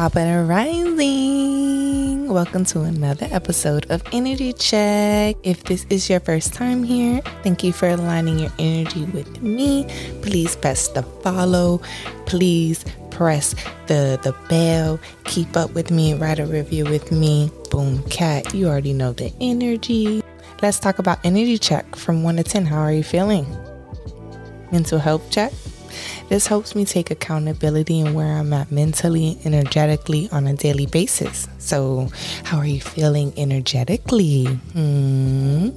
Top the Rising. Welcome to another episode of Energy Check. If this is your first time here, thank you for aligning your energy with me. Please press the follow. Please press the the bell. Keep up with me. Write a review with me. Boom, cat. You already know the energy. Let's talk about energy check from one to ten. How are you feeling? Mental health check. This helps me take accountability in where I'm at mentally, energetically on a daily basis. So, how are you feeling energetically? Hmm.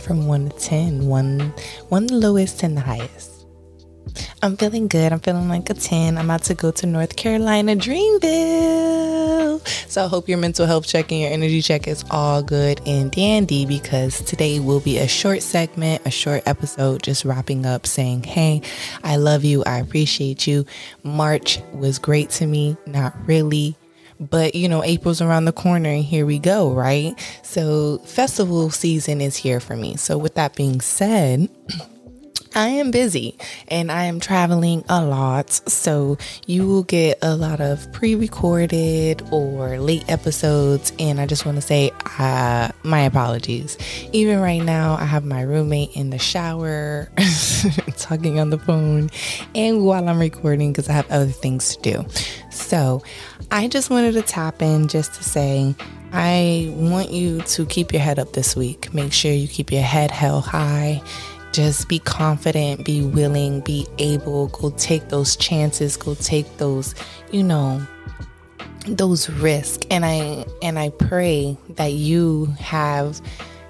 From 1 to 10, one, one the lowest, 10 the highest. I'm feeling good. I'm feeling like a 10. I'm about to go to North Carolina, Dreamville. So I hope your mental health check and your energy check is all good and dandy because today will be a short segment, a short episode, just wrapping up saying, Hey, I love you. I appreciate you. March was great to me. Not really but you know april's around the corner and here we go right so festival season is here for me so with that being said I am busy and I am traveling a lot. So you will get a lot of pre recorded or late episodes. And I just want to say uh, my apologies. Even right now, I have my roommate in the shower talking on the phone and while I'm recording because I have other things to do. So I just wanted to tap in just to say, I want you to keep your head up this week. Make sure you keep your head held high just be confident, be willing, be able, go take those chances, go take those, you know, those risks. And I and I pray that you have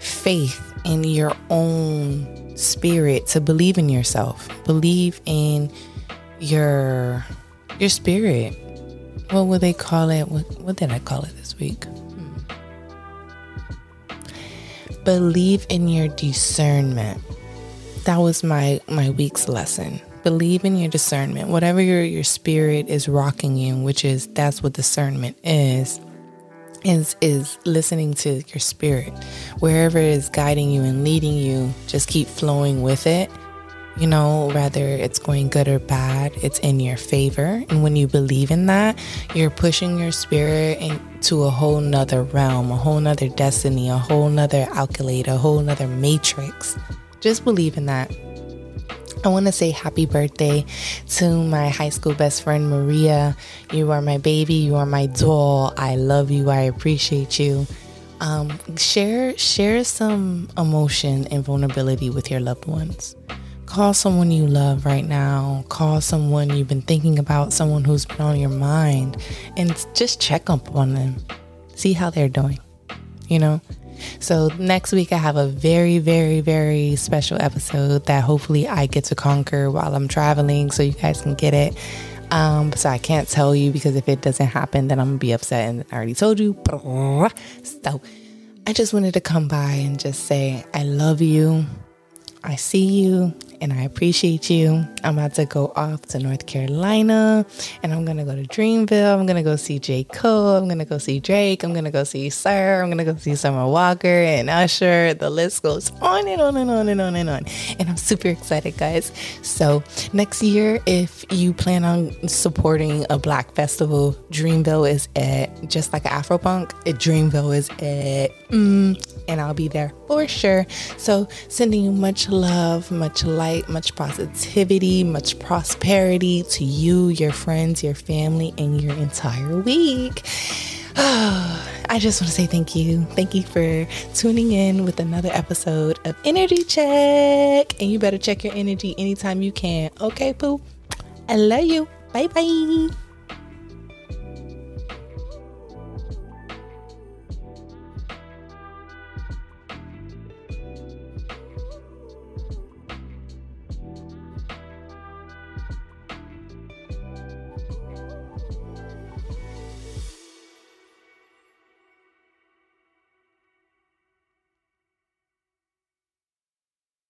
faith in your own spirit to believe in yourself. Believe in your your spirit. What would they call it? What, what did I call it this week? Hmm. Believe in your discernment that was my my week's lesson. Believe in your discernment. Whatever your your spirit is rocking in which is that's what discernment is is is listening to your spirit. Wherever it is guiding you and leading you just keep flowing with it. You know whether it's going good or bad it's in your favor. And when you believe in that you're pushing your spirit into a whole nother realm a whole nother destiny a whole nother calculator a whole nother matrix just believe in that. I want to say happy birthday to my high school best friend Maria. You are my baby. You are my doll. I love you. I appreciate you. Um, share share some emotion and vulnerability with your loved ones. Call someone you love right now. Call someone you've been thinking about. Someone who's been on your mind, and just check up on them. See how they're doing. You know, so next week I have a very, very, very special episode that hopefully I get to conquer while I'm traveling so you guys can get it. Um, so I can't tell you because if it doesn't happen, then I'm gonna be upset and I already told you. So I just wanted to come by and just say I love you. I see you and I appreciate you. I'm about to go off to North Carolina and I'm going to go to Dreamville. I'm going to go see J. Cole. I'm going to go see Drake. I'm going to go see Sir. I'm going to go see Summer Walker and Usher. The list goes on and on and on and on and on. And I'm super excited, guys. So, next year, if you plan on supporting a black festival, Dreamville is at just like Afropunk, Dreamville is at, mm, and I'll be there for sure. So, sending you much love, much light, much positivity, much prosperity to you, your friends, your family, and your entire week. I just want to say thank you. Thank you for tuning in with another episode of Energy Check. And you better check your energy anytime you can. Okay, Pooh? I love you. Bye bye.